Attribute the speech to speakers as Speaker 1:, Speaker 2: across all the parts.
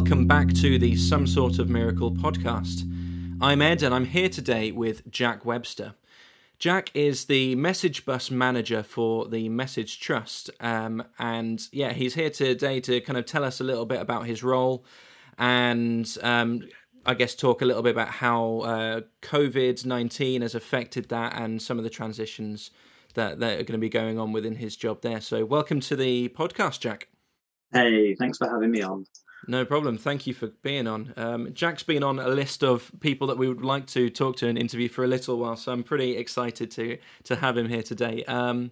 Speaker 1: welcome back to the Some Sort of Miracle podcast. I'm Ed and I'm here today with Jack Webster. Jack is the message bus manager for the Message Trust. Um, and yeah, he's here today to kind of tell us a little bit about his role and um, I guess talk a little bit about how uh, COVID 19 has affected that and some of the transitions that, that are going to be going on within his job there. So, welcome to the podcast, Jack.
Speaker 2: Hey, thanks for having me on.
Speaker 1: No problem. Thank you for being on. Um, Jack's been on a list of people that we would like to talk to and interview for a little while, so I'm pretty excited to to have him here today. Um,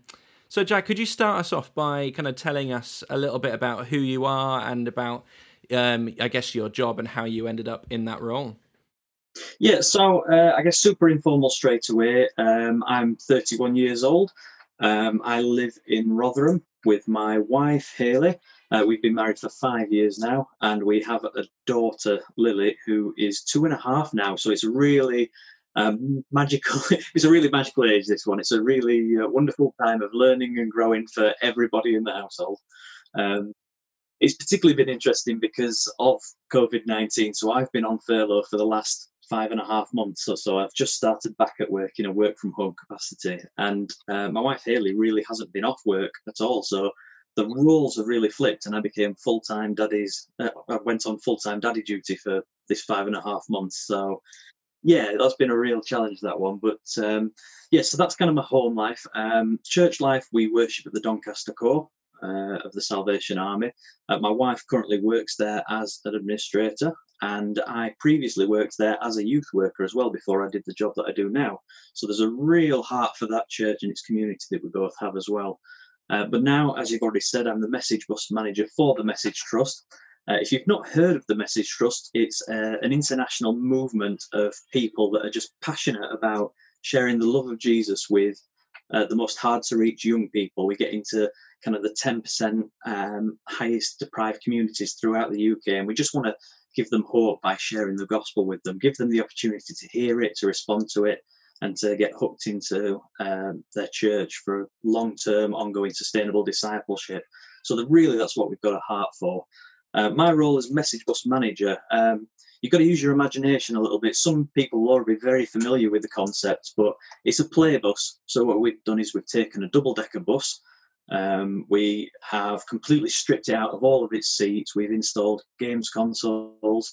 Speaker 1: so, Jack, could you start us off by kind of telling us a little bit about who you are and about, um, I guess, your job and how you ended up in that role?
Speaker 2: Yeah, so uh, I guess super informal straight away. Um, I'm 31 years old. Um, I live in Rotherham with my wife, Haley. Uh, we've been married for five years now, and we have a daughter, Lily, who is two and a half now. So it's really um, magical. it's a really magical age. This one. It's a really uh, wonderful time of learning and growing for everybody in the household. Um, it's particularly been interesting because of COVID nineteen. So I've been on furlough for the last five and a half months or so. I've just started back at work in a work from home capacity, and uh, my wife Haley really hasn't been off work at all. So the roles have really flipped, and I became full time daddy's. Uh, I went on full time daddy duty for this five and a half months. So, yeah, that's been a real challenge that one. But um, yeah, so that's kind of my home life. Um, church life, we worship at the Doncaster Corps. uh, of the Salvation Army. Uh, my wife currently works there as an administrator, and I previously worked there as a youth worker as well before I did the job that I do now. So there's a real heart for that church and its community that we both have as well. Uh, but now, as you've already said, I'm the Message Bus Manager for the Message Trust. Uh, if you've not heard of the Message Trust, it's uh, an international movement of people that are just passionate about sharing the love of Jesus with uh, the most hard to reach young people. We get into kind of the 10% um, highest deprived communities throughout the UK, and we just want to give them hope by sharing the gospel with them, give them the opportunity to hear it, to respond to it, and to get hooked into um, their church for long term, ongoing, sustainable discipleship. So, that really, that's what we've got a heart for. Uh, my role as message bus manager, um, you've got to use your imagination a little bit. Some people will already be very familiar with the concept, but it's a play bus. So, what we've done is we've taken a double decker bus. Um, we have completely stripped it out of all of its seats. We've installed games consoles,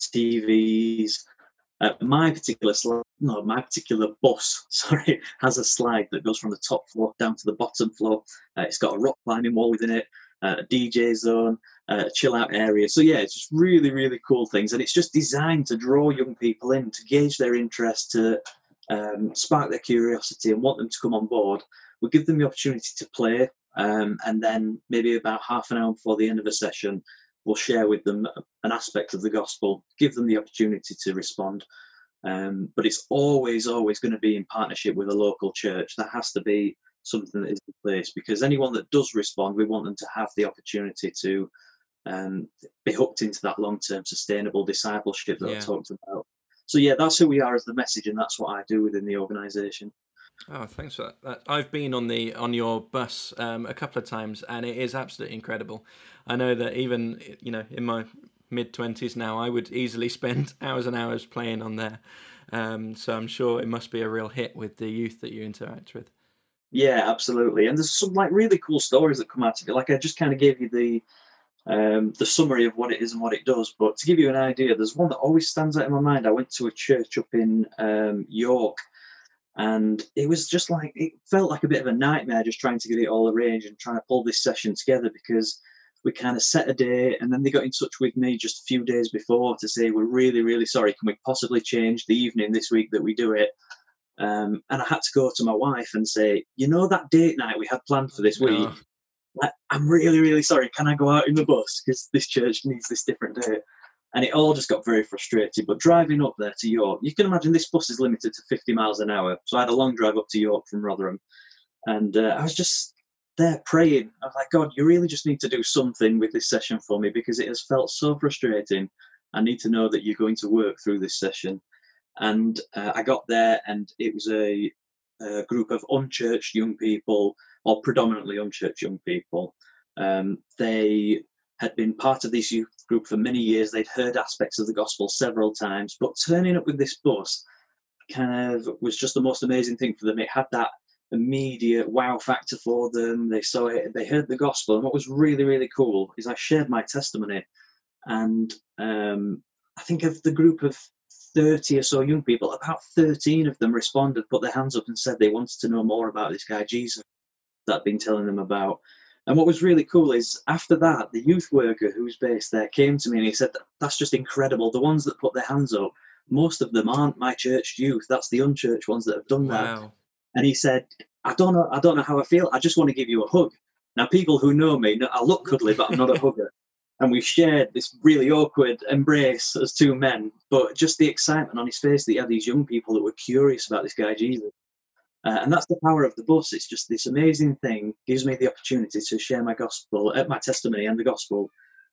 Speaker 2: TVs, uh, my particular slide, no, my particular bus, sorry, has a slide that goes from the top floor down to the bottom floor. Uh, it's got a rock climbing wall within it, uh, a DJ zone, uh, a chill out area. So yeah, it's just really, really cool things, and it's just designed to draw young people in, to gauge their interest, to um, spark their curiosity, and want them to come on board. We give them the opportunity to play, um, and then maybe about half an hour before the end of a session, we'll share with them an aspect of the gospel, give them the opportunity to respond. Um, but it's always, always going to be in partnership with a local church. That has to be something that is in place because anyone that does respond, we want them to have the opportunity to um, be hooked into that long term sustainable discipleship that yeah. I talked about. So, yeah, that's who we are as the message, and that's what I do within the organisation.
Speaker 1: Oh, thanks for that. I've been on the on your bus um, a couple of times, and it is absolutely incredible. I know that even you know in my mid twenties now, I would easily spend hours and hours playing on there. Um, so I'm sure it must be a real hit with the youth that you interact with.
Speaker 2: Yeah, absolutely. And there's some like really cool stories that come out of it. Like I just kind of gave you the um, the summary of what it is and what it does. But to give you an idea, there's one that always stands out in my mind. I went to a church up in um, York and it was just like, it felt like a bit of a nightmare just trying to get it all arranged and trying to pull this session together because we kind of set a day and then they got in touch with me just a few days before to say, we're really, really sorry. Can we possibly change the evening this week that we do it? Um, and I had to go to my wife and say, you know, that date night we had planned for this week. I'm really, really sorry. Can I go out in the bus? Because this church needs this different date and it all just got very frustrated. But driving up there to York, you can imagine this bus is limited to 50 miles an hour. So I had a long drive up to York from Rotherham, and uh, I was just there praying. I was like, God, you really just need to do something with this session for me because it has felt so frustrating. I need to know that you're going to work through this session. And uh, I got there, and it was a, a, group of unchurched young people, or predominantly unchurched young people. Um, they had been part of this youth group for many years. They'd heard aspects of the gospel several times, but turning up with this bus kind of was just the most amazing thing for them. It had that immediate wow factor for them. They saw it, they heard the gospel. And what was really, really cool is I shared my testimony. And um, I think of the group of 30 or so young people, about 13 of them responded, put their hands up and said they wanted to know more about this guy, Jesus, that I'd been telling them about. And what was really cool is after that, the youth worker who's based there came to me and he said, That's just incredible. The ones that put their hands up, most of them aren't my church youth. That's the unchurched ones that have done wow. that. And he said, I don't know, I don't know how I feel. I just want to give you a hug. Now, people who know me, I look cuddly, but I'm not a hugger. And we shared this really awkward embrace as two men, but just the excitement on his face that he had these young people that were curious about this guy Jesus. Uh, and that's the power of the bus. It's just this amazing thing gives me the opportunity to share my gospel, uh, my testimony, and the gospel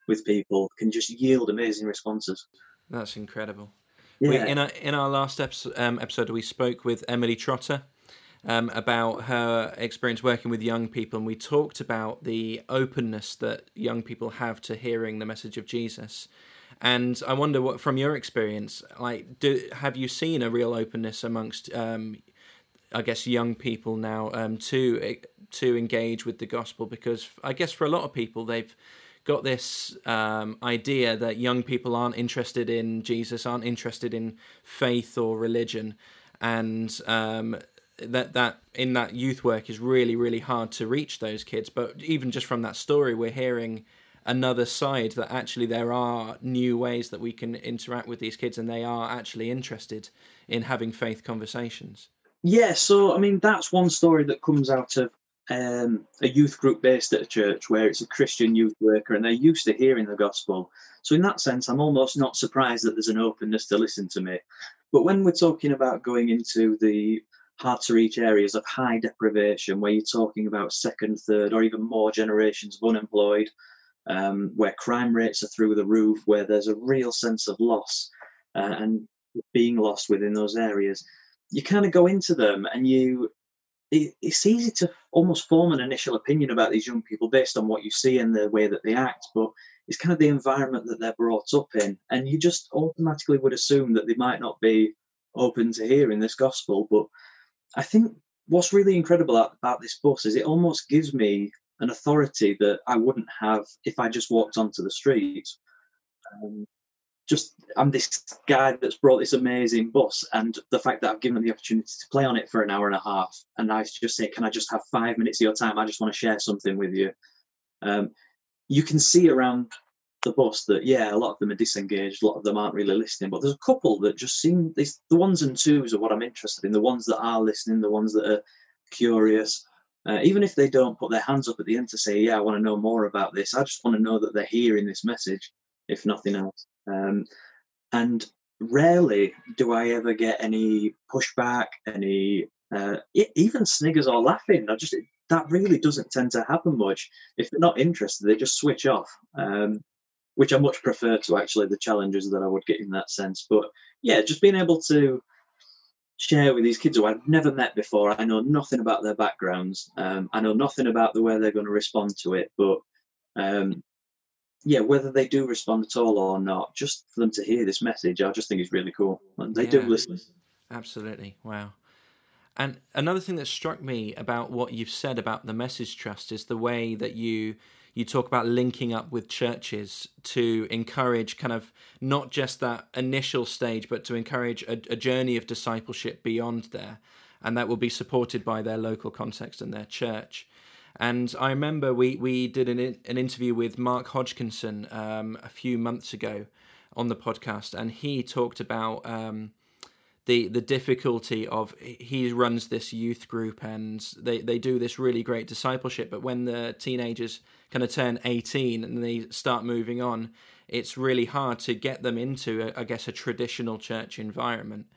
Speaker 2: with people. Can just yield amazing responses.
Speaker 1: That's incredible. Yeah. We, in our in our last episode, um, episode, we spoke with Emily Trotter um, about her experience working with young people, and we talked about the openness that young people have to hearing the message of Jesus. And I wonder what, from your experience, like, do have you seen a real openness amongst um, I guess young people now um, to to engage with the gospel because I guess for a lot of people they've got this um, idea that young people aren't interested in Jesus, aren't interested in faith or religion, and um, that that in that youth work is really really hard to reach those kids. But even just from that story, we're hearing another side that actually there are new ways that we can interact with these kids, and they are actually interested in having faith conversations.
Speaker 2: Yeah, so I mean that's one story that comes out of um, a youth group based at a church where it's a Christian youth worker and they're used to hearing the gospel. So in that sense, I'm almost not surprised that there's an openness to listen to me. But when we're talking about going into the hard to reach areas of high deprivation, where you're talking about second, third, or even more generations of unemployed, um, where crime rates are through the roof, where there's a real sense of loss uh, and being lost within those areas, you kind of go into them and you it, it's easy to almost form an initial opinion about these young people based on what you see and the way that they act but it's kind of the environment that they're brought up in and you just automatically would assume that they might not be open to hearing this gospel but i think what's really incredible about this bus is it almost gives me an authority that i wouldn't have if i just walked onto the street. Um, just I'm this guy that's brought this amazing bus, and the fact that I've given them the opportunity to play on it for an hour and a half, and I just say, "Can I just have five minutes of your time? I just want to share something with you." Um, you can see around the bus that yeah, a lot of them are disengaged, a lot of them aren't really listening, but there's a couple that just seem these the ones and twos are what I'm interested in. The ones that are listening, the ones that are curious. Uh, even if they don't put their hands up at the end to say, "Yeah, I want to know more about this," I just want to know that they're hearing this message, if nothing else. Um, and rarely do I ever get any pushback, any uh, even sniggers or laughing. I just that really doesn't tend to happen much. If they're not interested, they just switch off, um, which I much prefer to actually the challenges that I would get in that sense. But yeah, just being able to share with these kids who I've never met before. I know nothing about their backgrounds. Um, I know nothing about the way they're going to respond to it, but um, yeah, whether they do respond at all or not, just for them to hear this message, I just think is really cool. And they yeah, do listen.
Speaker 1: Absolutely. Wow. And another thing that struck me about what you've said about the message trust is the way that you you talk about linking up with churches to encourage kind of not just that initial stage, but to encourage a, a journey of discipleship beyond there, and that will be supported by their local context and their church. And I remember we, we did an, an interview with Mark Hodgkinson um, a few months ago on the podcast, and he talked about um, the the difficulty of he runs this youth group and they, they do this really great discipleship, but when the teenagers kind of turn 18 and they start moving on, it's really hard to get them into, I guess, a traditional church environment.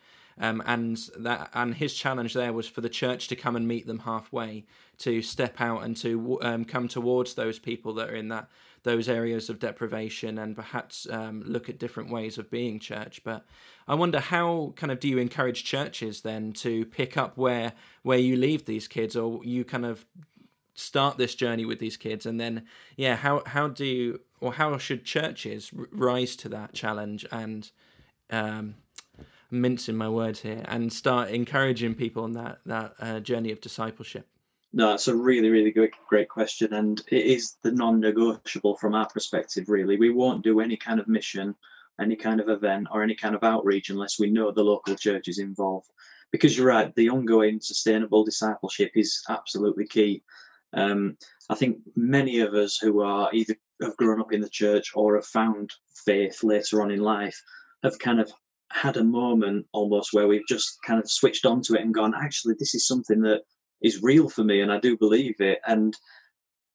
Speaker 1: Um, and that and his challenge there was for the church to come and meet them halfway, to step out and to um, come towards those people that are in that those areas of deprivation and perhaps um, look at different ways of being church. But I wonder how kind of do you encourage churches then to pick up where where you leave these kids, or you kind of start this journey with these kids and then yeah how how do you or how should churches rise to that challenge and um, mincing my words here and start encouraging people on that that uh, journey of discipleship?
Speaker 2: No, it's a really, really good, great question, and it is the non-negotiable from our perspective. Really, we won't do any kind of mission, any kind of event, or any kind of outreach unless we know the local church is involved. Because you're right, the ongoing sustainable discipleship is absolutely key. Um, I think many of us who are either have grown up in the church or have found faith later on in life have kind of had a moment almost where we've just kind of switched onto it and gone, actually, this is something that is real for me, and I do believe it. And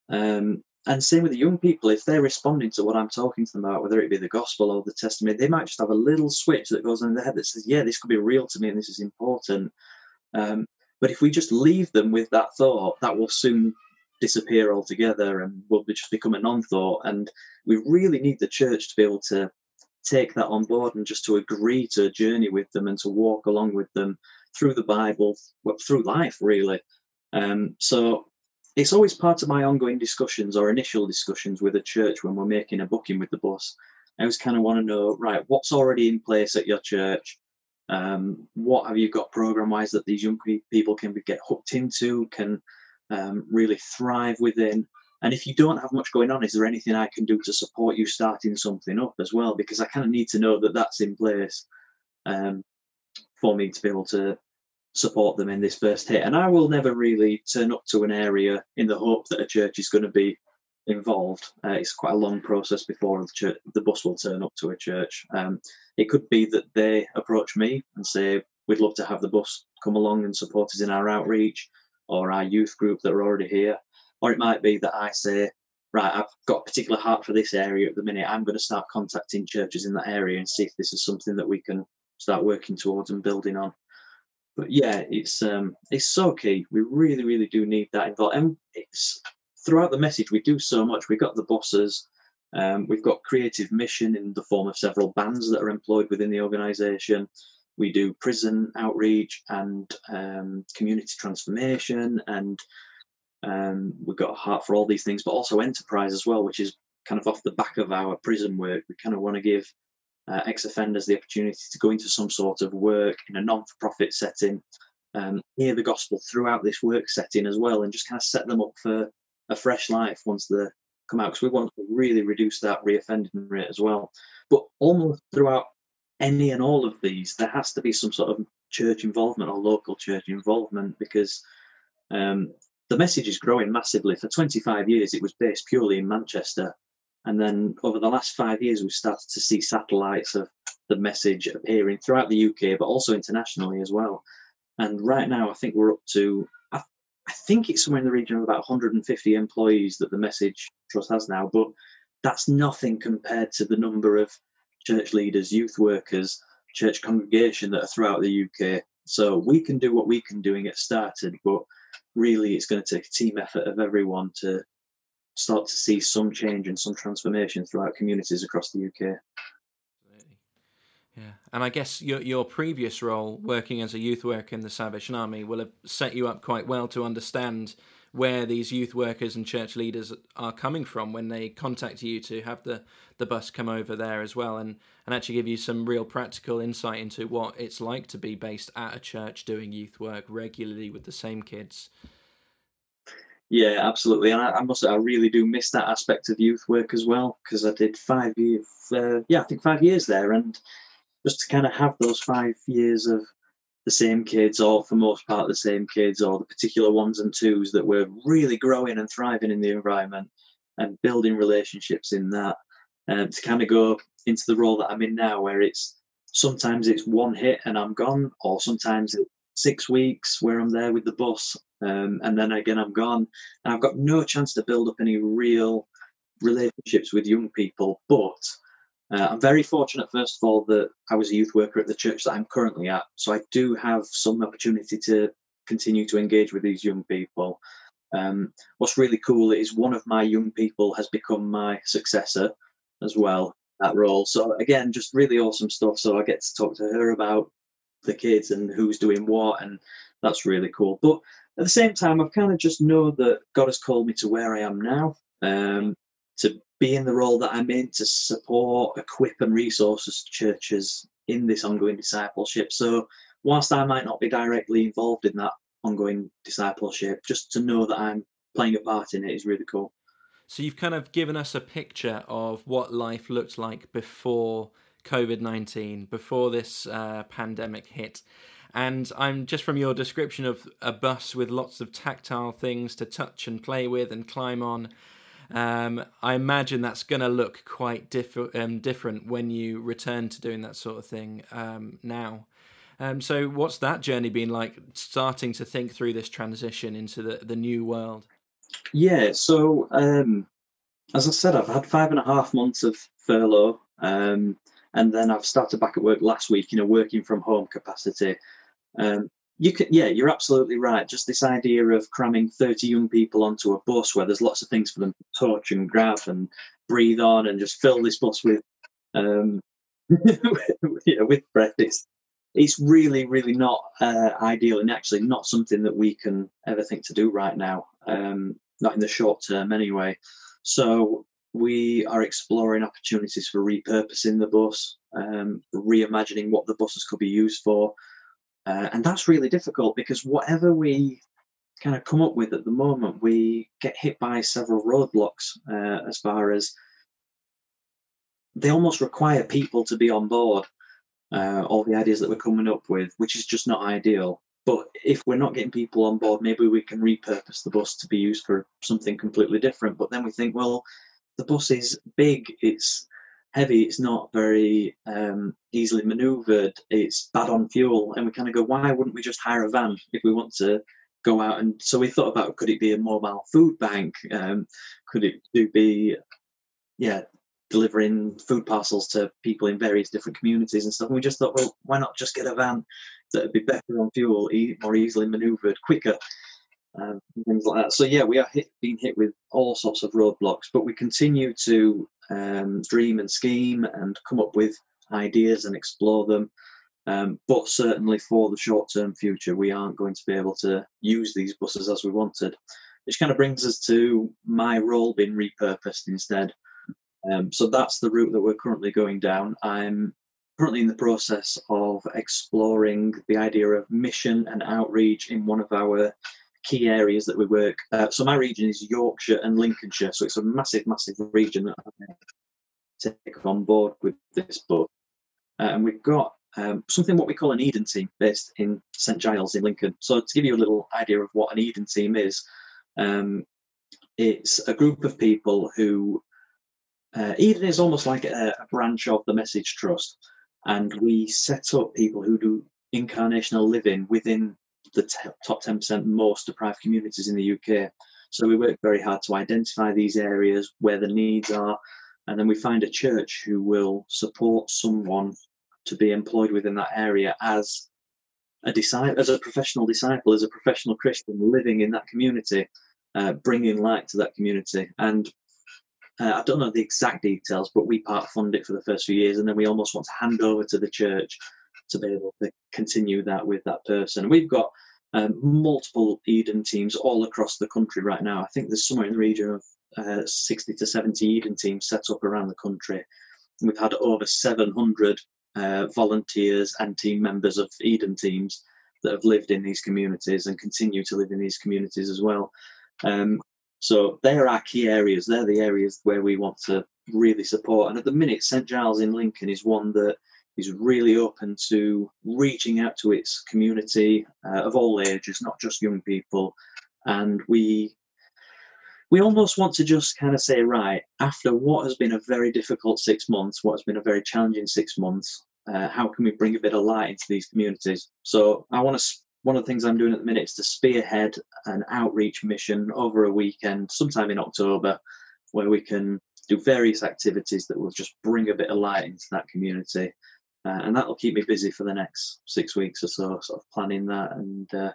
Speaker 2: um, and same with the young people, if they're responding to what I'm talking to them about, whether it be the gospel or the testimony, they might just have a little switch that goes in their head that says, "Yeah, this could be real to me, and this is important." Um, but if we just leave them with that thought, that will soon disappear altogether and will just become a non-thought. And we really need the church to be able to take that on board and just to agree to journey with them and to walk along with them through the Bible, through life, really. Um, so it's always part of my ongoing discussions or initial discussions with a church when we're making a booking with the bus. I always kind of want to know, right, what's already in place at your church? Um, what have you got program wise that these young people can get hooked into, can um, really thrive within? And if you don't have much going on, is there anything I can do to support you starting something up as well? Because I kind of need to know that that's in place um, for me to be able to support them in this first hit. And I will never really turn up to an area in the hope that a church is going to be involved. Uh, it's quite a long process before the, church, the bus will turn up to a church. Um, it could be that they approach me and say, We'd love to have the bus come along and support us in our outreach or our youth group that are already here. Or it might be that I say, right, I've got a particular heart for this area at the minute. I'm going to start contacting churches in that area and see if this is something that we can start working towards and building on. But yeah, it's um, it's so key. We really, really do need that involved. And it's throughout the message we do so much. We've got the bosses, um, we've got creative mission in the form of several bands that are employed within the organisation. We do prison outreach and um, community transformation and um, we've got a heart for all these things, but also enterprise as well, which is kind of off the back of our prison work. We kind of want to give uh, ex offenders the opportunity to go into some sort of work in a non for profit setting, um, hear the gospel throughout this work setting as well, and just kind of set them up for a fresh life once they come out. Because we want to really reduce that reoffending rate as well. But almost throughout any and all of these, there has to be some sort of church involvement or local church involvement because um, the message is growing massively. For 25 years, it was based purely in Manchester. And then over the last five years, we've started to see satellites of the message appearing throughout the UK, but also internationally as well. And right now, I think we're up to, I, I think it's somewhere in the region of about 150 employees that the Message Trust has now. But that's nothing compared to the number of church leaders, youth workers, church congregation that are throughout the UK. So we can do what we can do and get started, but really it's going to take a team effort of everyone to start to see some change and some transformation throughout communities across the UK.
Speaker 1: Yeah, and I guess your your previous role working as a youth worker in the Salvation Army will have set you up quite well to understand where these youth workers and church leaders are coming from when they contact you to have the, the bus come over there as well and, and actually give you some real practical insight into what it's like to be based at a church doing youth work regularly with the same kids.
Speaker 2: Yeah, absolutely, and I, I must I really do miss that aspect of youth work as well because I did five years, uh, yeah, I think five years there, and just to kind of have those five years of the same kids, or for most part the same kids, or the particular ones and twos that were really growing and thriving in the environment and building relationships in that. Um, to kind of go into the role that I'm in now, where it's sometimes it's one hit and I'm gone, or sometimes it's six weeks where I'm there with the bus, um, and then again I'm gone, and I've got no chance to build up any real relationships with young people. But uh, I'm very fortunate, first of all, that I was a youth worker at the church that I'm currently at. So I do have some opportunity to continue to engage with these young people. Um, what's really cool is one of my young people has become my successor as well, that role. So again, just really awesome stuff. So I get to talk to her about the kids and who's doing what, and that's really cool. But at the same time, I've kind of just know that God has called me to where I am now, um, to be in the role that I'm in to support, equip, and resources churches in this ongoing discipleship. So, whilst I might not be directly involved in that ongoing discipleship, just to know that I'm playing a part in it is really cool.
Speaker 1: So, you've kind of given us a picture of what life looked like before COVID 19, before this uh, pandemic hit. And I'm just from your description of a bus with lots of tactile things to touch and play with and climb on. Um, I imagine that's going to look quite diff- um, different when you return to doing that sort of thing um, now. Um, so, what's that journey been like, starting to think through this transition into the, the new world?
Speaker 2: Yeah, so um, as I said, I've had five and a half months of furlough, um, and then I've started back at work last week, in a working from home capacity. Um, you can, yeah, you're absolutely right. Just this idea of cramming 30 young people onto a bus where there's lots of things for them to touch and grab and breathe on and just fill this bus with, um, yeah, with breath. It's, it's really, really not uh, ideal and actually not something that we can ever think to do right now. Um, not in the short term, anyway. So we are exploring opportunities for repurposing the bus, um, reimagining what the buses could be used for, uh, and that's really difficult because whatever we kind of come up with at the moment, we get hit by several roadblocks uh, as far as they almost require people to be on board. Uh, all the ideas that we're coming up with, which is just not ideal. But if we're not getting people on board, maybe we can repurpose the bus to be used for something completely different. But then we think, well, the bus is big, it's heavy, it's not very um, easily manoeuvred, it's bad on fuel. And we kind of go, why wouldn't we just hire a van if we want to go out? And so we thought about could it be a mobile food bank? Um, could it be, yeah, delivering food parcels to people in various different communities and stuff? And we just thought, well, why not just get a van that would be better on fuel, more easily manoeuvred, quicker? Um, things like that. So yeah, we are hit, being hit with all sorts of roadblocks, but we continue to um, dream and scheme and come up with ideas and explore them. Um, but certainly for the short term future, we aren't going to be able to use these buses as we wanted, which kind of brings us to my role being repurposed instead. Um, so that's the route that we're currently going down. I'm currently in the process of exploring the idea of mission and outreach in one of our key areas that we work. Uh, so my region is Yorkshire and Lincolnshire, so it's a massive, massive region that I take on board with this book. Uh, and we've got um, something what we call an Eden team based in St Giles in Lincoln. So to give you a little idea of what an Eden team is, um, it's a group of people who uh, Eden is almost like a, a branch of the Message Trust, and we set up people who do incarnational living within the top 10% most deprived communities in the UK. So we work very hard to identify these areas where the needs are, and then we find a church who will support someone to be employed within that area as a disciple, as a professional disciple, as a professional Christian living in that community, uh, bringing light to that community. And uh, I don't know the exact details, but we part fund it for the first few years, and then we almost want to hand over to the church to be able to continue that with that person. We've got um, multiple Eden teams all across the country right now. I think there's somewhere in the region of uh, 60 to 70 Eden teams set up around the country. We've had over 700 uh, volunteers and team members of Eden teams that have lived in these communities and continue to live in these communities as well. Um, so they're our key areas. They're the areas where we want to really support. And at the minute, St Giles in Lincoln is one that is really open to reaching out to its community uh, of all ages, not just young people. And we we almost want to just kind of say, right, after what has been a very difficult six months, what has been a very challenging six months, uh, how can we bring a bit of light into these communities? So I want to. One of the things I'm doing at the minute is to spearhead an outreach mission over a weekend, sometime in October, where we can do various activities that will just bring a bit of light into that community uh, and that'll keep me busy for the next six weeks or so, sort of planning that and uh,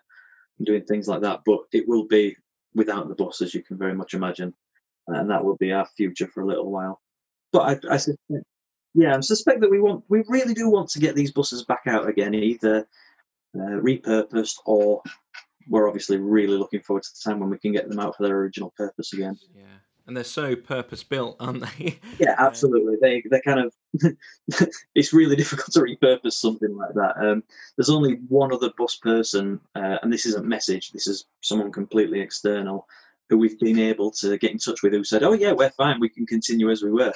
Speaker 2: doing things like that. But it will be without the bus, as you can very much imagine, and that will be our future for a little while. But I, I suspect, yeah, I suspect that we want, we really do want to get these buses back out again, either uh, repurposed or we're obviously really looking forward to the time when we can get them out for their original purpose again.
Speaker 1: Yeah. And they're so purpose built, aren't they?
Speaker 2: Yeah, absolutely. They they kind of it's really difficult to repurpose something like that. Um, there's only one other bus person, uh, and this isn't message. This is someone completely external who we've been able to get in touch with who said, "Oh yeah, we're fine. We can continue as we were."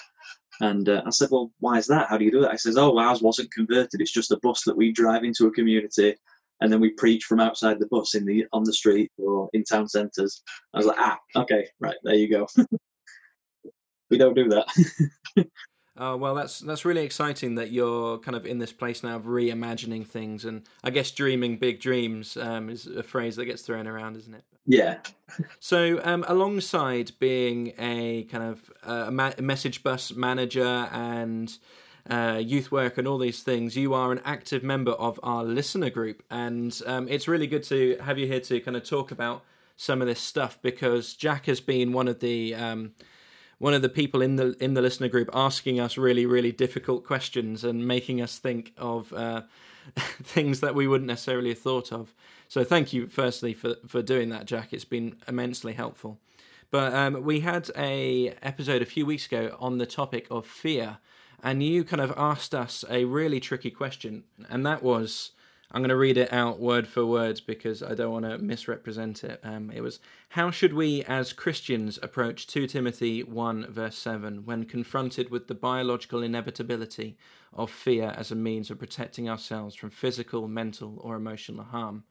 Speaker 2: And uh, I said, "Well, why is that? How do you do that?" I says, "Oh, ours wasn't converted. It's just a bus that we drive into a community." And then we preach from outside the bus in the on the street or in town centres. I was like, ah, okay, right, there you go. we don't do that.
Speaker 1: Oh well, that's that's really exciting that you're kind of in this place now of reimagining things, and I guess dreaming big dreams um, is a phrase that gets thrown around, isn't it?
Speaker 2: Yeah.
Speaker 1: so, um, alongside being a kind of uh, message bus manager and uh, youth work and all these things, you are an active member of our listener group, and um, it's really good to have you here to kind of talk about some of this stuff because Jack has been one of the um, one of the people in the in the listener group asking us really really difficult questions and making us think of uh, things that we wouldn't necessarily have thought of. So thank you firstly for for doing that, Jack. It's been immensely helpful. But um, we had a episode a few weeks ago on the topic of fear, and you kind of asked us a really tricky question, and that was I'm going to read it out word for word because I don't want to misrepresent it. Um, it was How should we as Christians approach 2 Timothy 1, verse 7, when confronted with the biological inevitability of fear as a means of protecting ourselves from physical, mental, or emotional harm?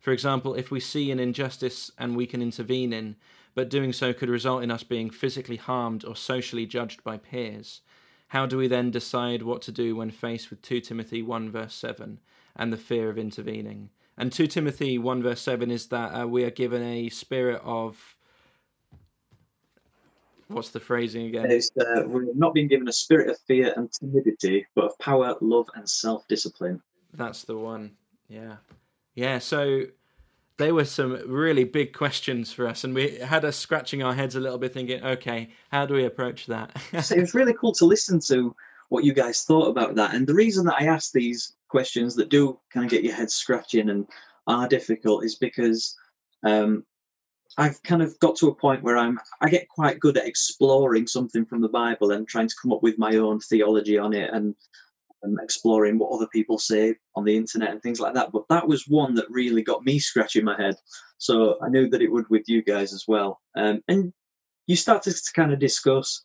Speaker 1: For example, if we see an injustice and we can intervene in, but doing so could result in us being physically harmed or socially judged by peers, how do we then decide what to do when faced with 2 Timothy 1, verse 7? and the fear of intervening. And 2 Timothy 1 verse 7 is that uh, we are given a spirit of. What's the phrasing again?
Speaker 2: It's, uh, we're not being given a spirit of fear and timidity, but of power, love, and self discipline.
Speaker 1: That's the one. Yeah. Yeah. So they were some really big questions for us, and we had us scratching our heads a little bit, thinking, okay, how do we approach that?
Speaker 2: so it was really cool to listen to what you guys thought about that. And the reason that I asked these questions that do kind of get your head scratching and are difficult is because um, I've kind of got to a point where I'm I get quite good at exploring something from the Bible and trying to come up with my own theology on it and, and exploring what other people say on the internet and things like that. But that was one that really got me scratching my head. So I knew that it would with you guys as well. Um, and you started to, kind of discuss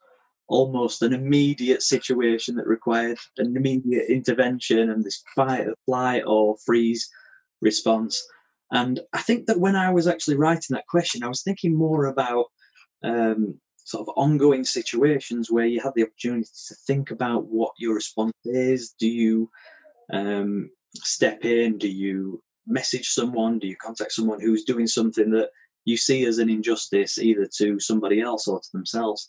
Speaker 2: almost an immediate situation that required an immediate intervention and this fight or flight or freeze response. And I think that when I was actually writing that question, I was thinking more about um, sort of ongoing situations where you have the opportunity to think about what your response is. Do you um, step in? Do you message someone? Do you contact someone who's doing something that you see as an injustice either to somebody else or to themselves?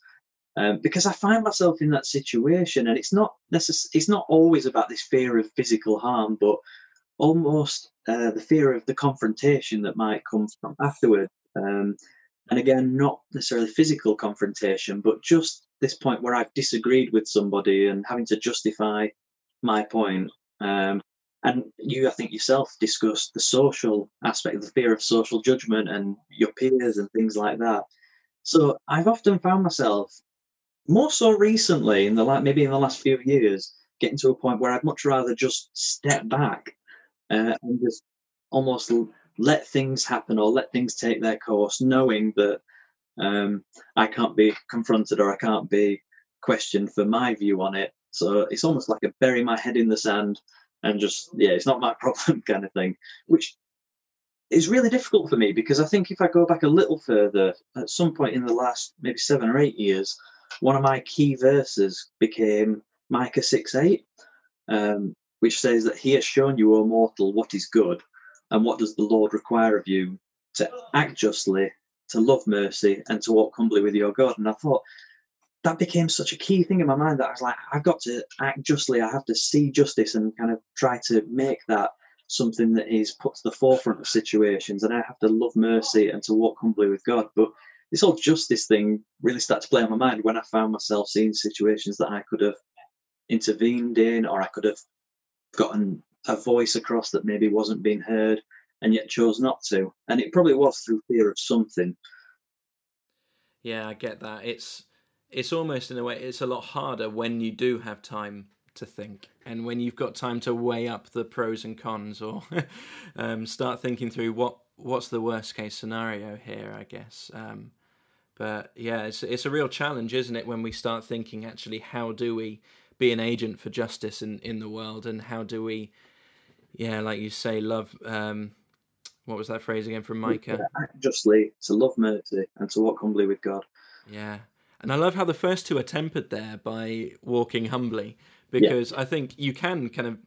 Speaker 2: um, because I find myself in that situation, and it's not necess- It's not always about this fear of physical harm, but almost uh, the fear of the confrontation that might come from afterward. Um, and again, not necessarily physical confrontation, but just this point where I've disagreed with somebody and having to justify my point. Um, and you, I think yourself, discussed the social aspect, the fear of social judgment and your peers and things like that. So I've often found myself more so recently in the like maybe in the last few years getting to a point where i'd much rather just step back uh, and just almost let things happen or let things take their course knowing that um, i can't be confronted or i can't be questioned for my view on it. So it's almost like a bury my head in the sand and just yeah it's not my problem kind of thing which is really difficult for me because i think if i go back a little further at some point in the last maybe seven or eight years one of my key verses became Micah 6 8, um, which says that he has shown you, O mortal, what is good, and what does the Lord require of you to act justly, to love mercy, and to walk humbly with your God. And I thought that became such a key thing in my mind that I was like, I've got to act justly, I have to see justice and kind of try to make that something that is put to the forefront of situations, and I have to love mercy and to walk humbly with God. But this whole justice thing really started to play on my mind when I found myself seeing situations that I could have intervened in, or I could have gotten a voice across that maybe wasn't being heard, and yet chose not to. And it probably was through fear of something.
Speaker 1: Yeah, I get that. It's it's almost in a way it's a lot harder when you do have time to think and when you've got time to weigh up the pros and cons or um, start thinking through what what's the worst case scenario here. I guess. Um, but yeah, it's it's a real challenge, isn't it, when we start thinking actually how do we be an agent for justice in, in the world and how do we yeah, like you say, love um what was that phrase again from Micah?
Speaker 2: Act justly, to love mercy, and to walk humbly with God.
Speaker 1: Yeah. And I love how the first two are tempered there by walking humbly because yeah. I think you can kind of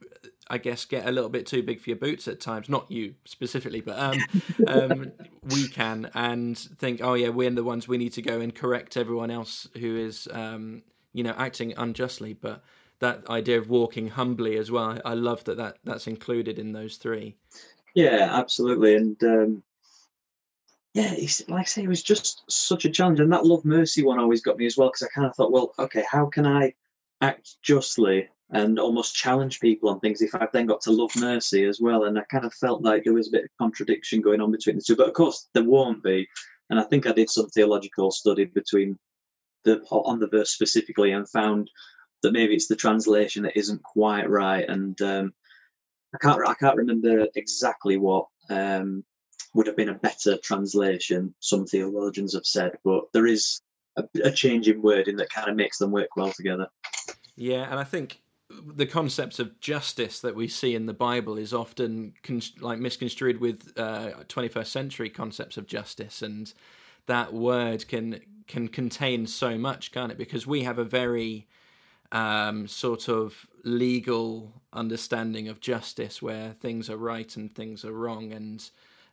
Speaker 1: I guess get a little bit too big for your boots at times. Not you specifically, but um, um, we can and think, oh yeah, we're the ones we need to go and correct everyone else who is, um, you know, acting unjustly. But that idea of walking humbly as well, I love that, that that's included in those three.
Speaker 2: Yeah, absolutely, and um, yeah, like I say, it was just such a challenge, and that love mercy one always got me as well because I kind of thought, well, okay, how can I act justly and almost challenge people on things if I've then got to love mercy as well. And I kind of felt like there was a bit of contradiction going on between the two. But of course, there won't be. And I think I did some theological study between the on the verse specifically and found that maybe it's the translation that isn't quite right. And um, I can't I can't remember exactly what um, would have been a better translation. Some theologians have said, but there is a, a change in wording that kind of makes them work well together.
Speaker 1: Yeah, and I think the concept of justice that we see in the Bible is often con- like misconstrued with uh, 21st century concepts of justice, and that word can can contain so much, can't it? Because we have a very um, sort of legal understanding of justice, where things are right and things are wrong, and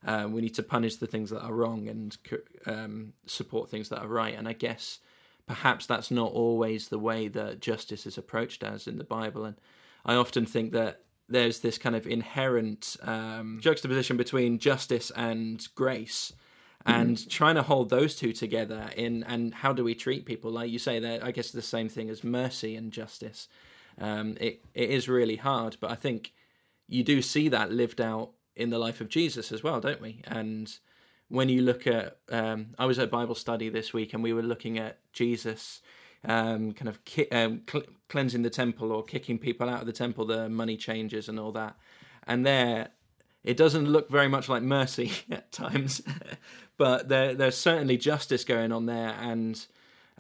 Speaker 1: uh, we need to punish the things that are wrong and um, support things that are right. And I guess perhaps that's not always the way that justice is approached as in the Bible. And I often think that there's this kind of inherent um, juxtaposition between justice and grace and mm-hmm. trying to hold those two together in and how do we treat people like you say that i guess the same thing as mercy and justice um, it, it is really hard but i think you do see that lived out in the life of jesus as well don't we and when you look at, um, I was at Bible study this week and we were looking at Jesus um, kind of ki- um, cl- cleansing the temple or kicking people out of the temple, the money changers and all that. And there, it doesn't look very much like mercy at times, but there, there's certainly justice going on there. And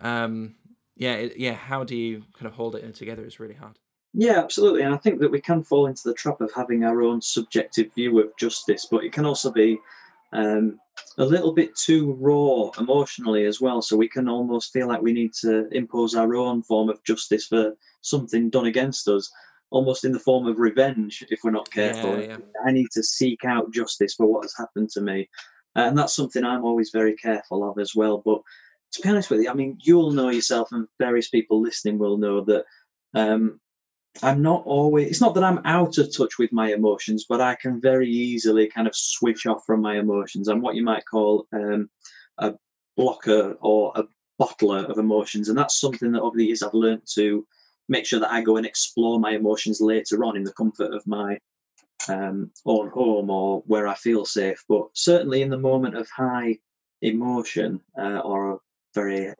Speaker 1: um, yeah, yeah, how do you kind of hold it together is really hard.
Speaker 2: Yeah, absolutely. And I think that we can fall into the trap of having our own subjective view of justice, but it can also be um, a little bit too raw emotionally as well. So we can almost feel like we need to impose our own form of justice for something done against us, almost in the form of revenge if we're not careful. Yeah, yeah. I need to seek out justice for what has happened to me. And that's something I'm always very careful of as well. But to be honest with you, I mean, you'll know yourself, and various people listening will know that um, I'm not always, it's not that I'm out of touch with my emotions, but I can very easily kind of switch off from my emotions. I'm what you might call um, a blocker or a bottler of emotions. And that's something that over the years I've learned to make sure that I go and explore my emotions later on in the comfort of my um, own home or where I feel safe. But certainly in the moment of high emotion uh, or a very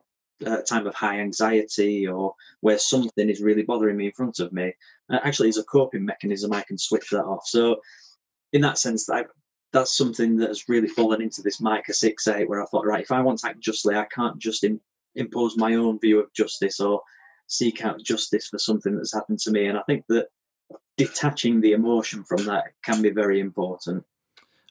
Speaker 2: a time of high anxiety or where something is really bothering me in front of me, uh, actually, as a coping mechanism, I can switch that off. So, in that sense, that that's something that has really fallen into this Micah 6 8, where I thought, right, if I want to act justly, I can't just impose my own view of justice or seek out justice for something that's happened to me. And I think that detaching the emotion from that can be very important.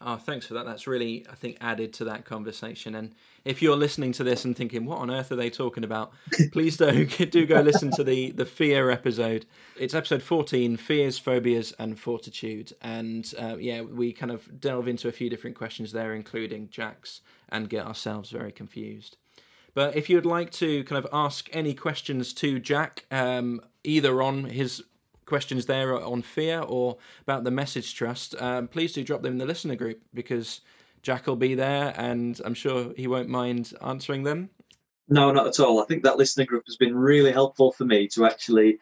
Speaker 1: Oh, thanks for that. That's really, I think, added to that conversation. And if you're listening to this and thinking, "What on earth are they talking about?" please do do go listen to the the fear episode. It's episode 14: fears, phobias, and fortitude. And uh, yeah, we kind of delve into a few different questions there, including Jack's, and get ourselves very confused. But if you'd like to kind of ask any questions to Jack, um, either on his questions there on fear or about the message trust, um, please do drop them in the listener group because Jack will be there and I'm sure he won't mind answering them.
Speaker 2: No, not at all. I think that listener group has been really helpful for me to actually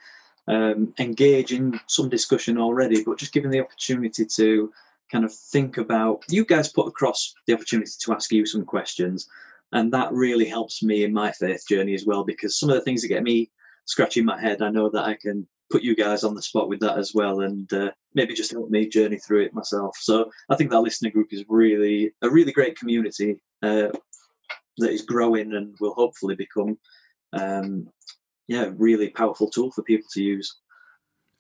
Speaker 2: um, engage in some discussion already, but just given the opportunity to kind of think about you guys put across the opportunity to ask you some questions. And that really helps me in my faith journey as well because some of the things that get me scratching my head, I know that I can put you guys on the spot with that as well, and uh, maybe just help me journey through it myself. So I think that listener group is really a really great community uh, that is growing and will hopefully become, um, yeah, really powerful tool for people to use.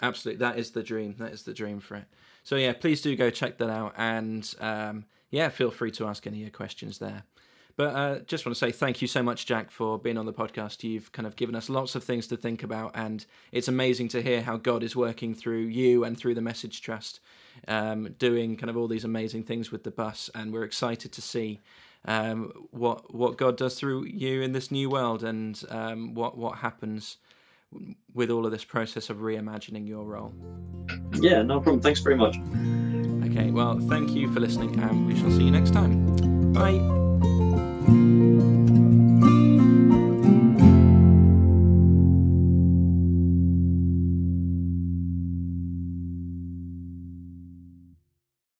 Speaker 1: Absolutely, that is the dream. That is the dream for it. So yeah, please do go check that out, and um, yeah, feel free to ask any of your questions there. But uh, just want to say thank you so much, Jack, for being on the podcast. You've kind of given us lots of things to think about, and it's amazing to hear how God is working through you and through the Message Trust, um, doing kind of all these amazing things with the bus. And we're excited to see um, what what God does through you in this new world, and um, what what happens with all of this process of reimagining your role.
Speaker 2: Yeah, no problem. Thanks very much.
Speaker 1: Okay, well, thank you for listening, and we shall see you next time. Bye.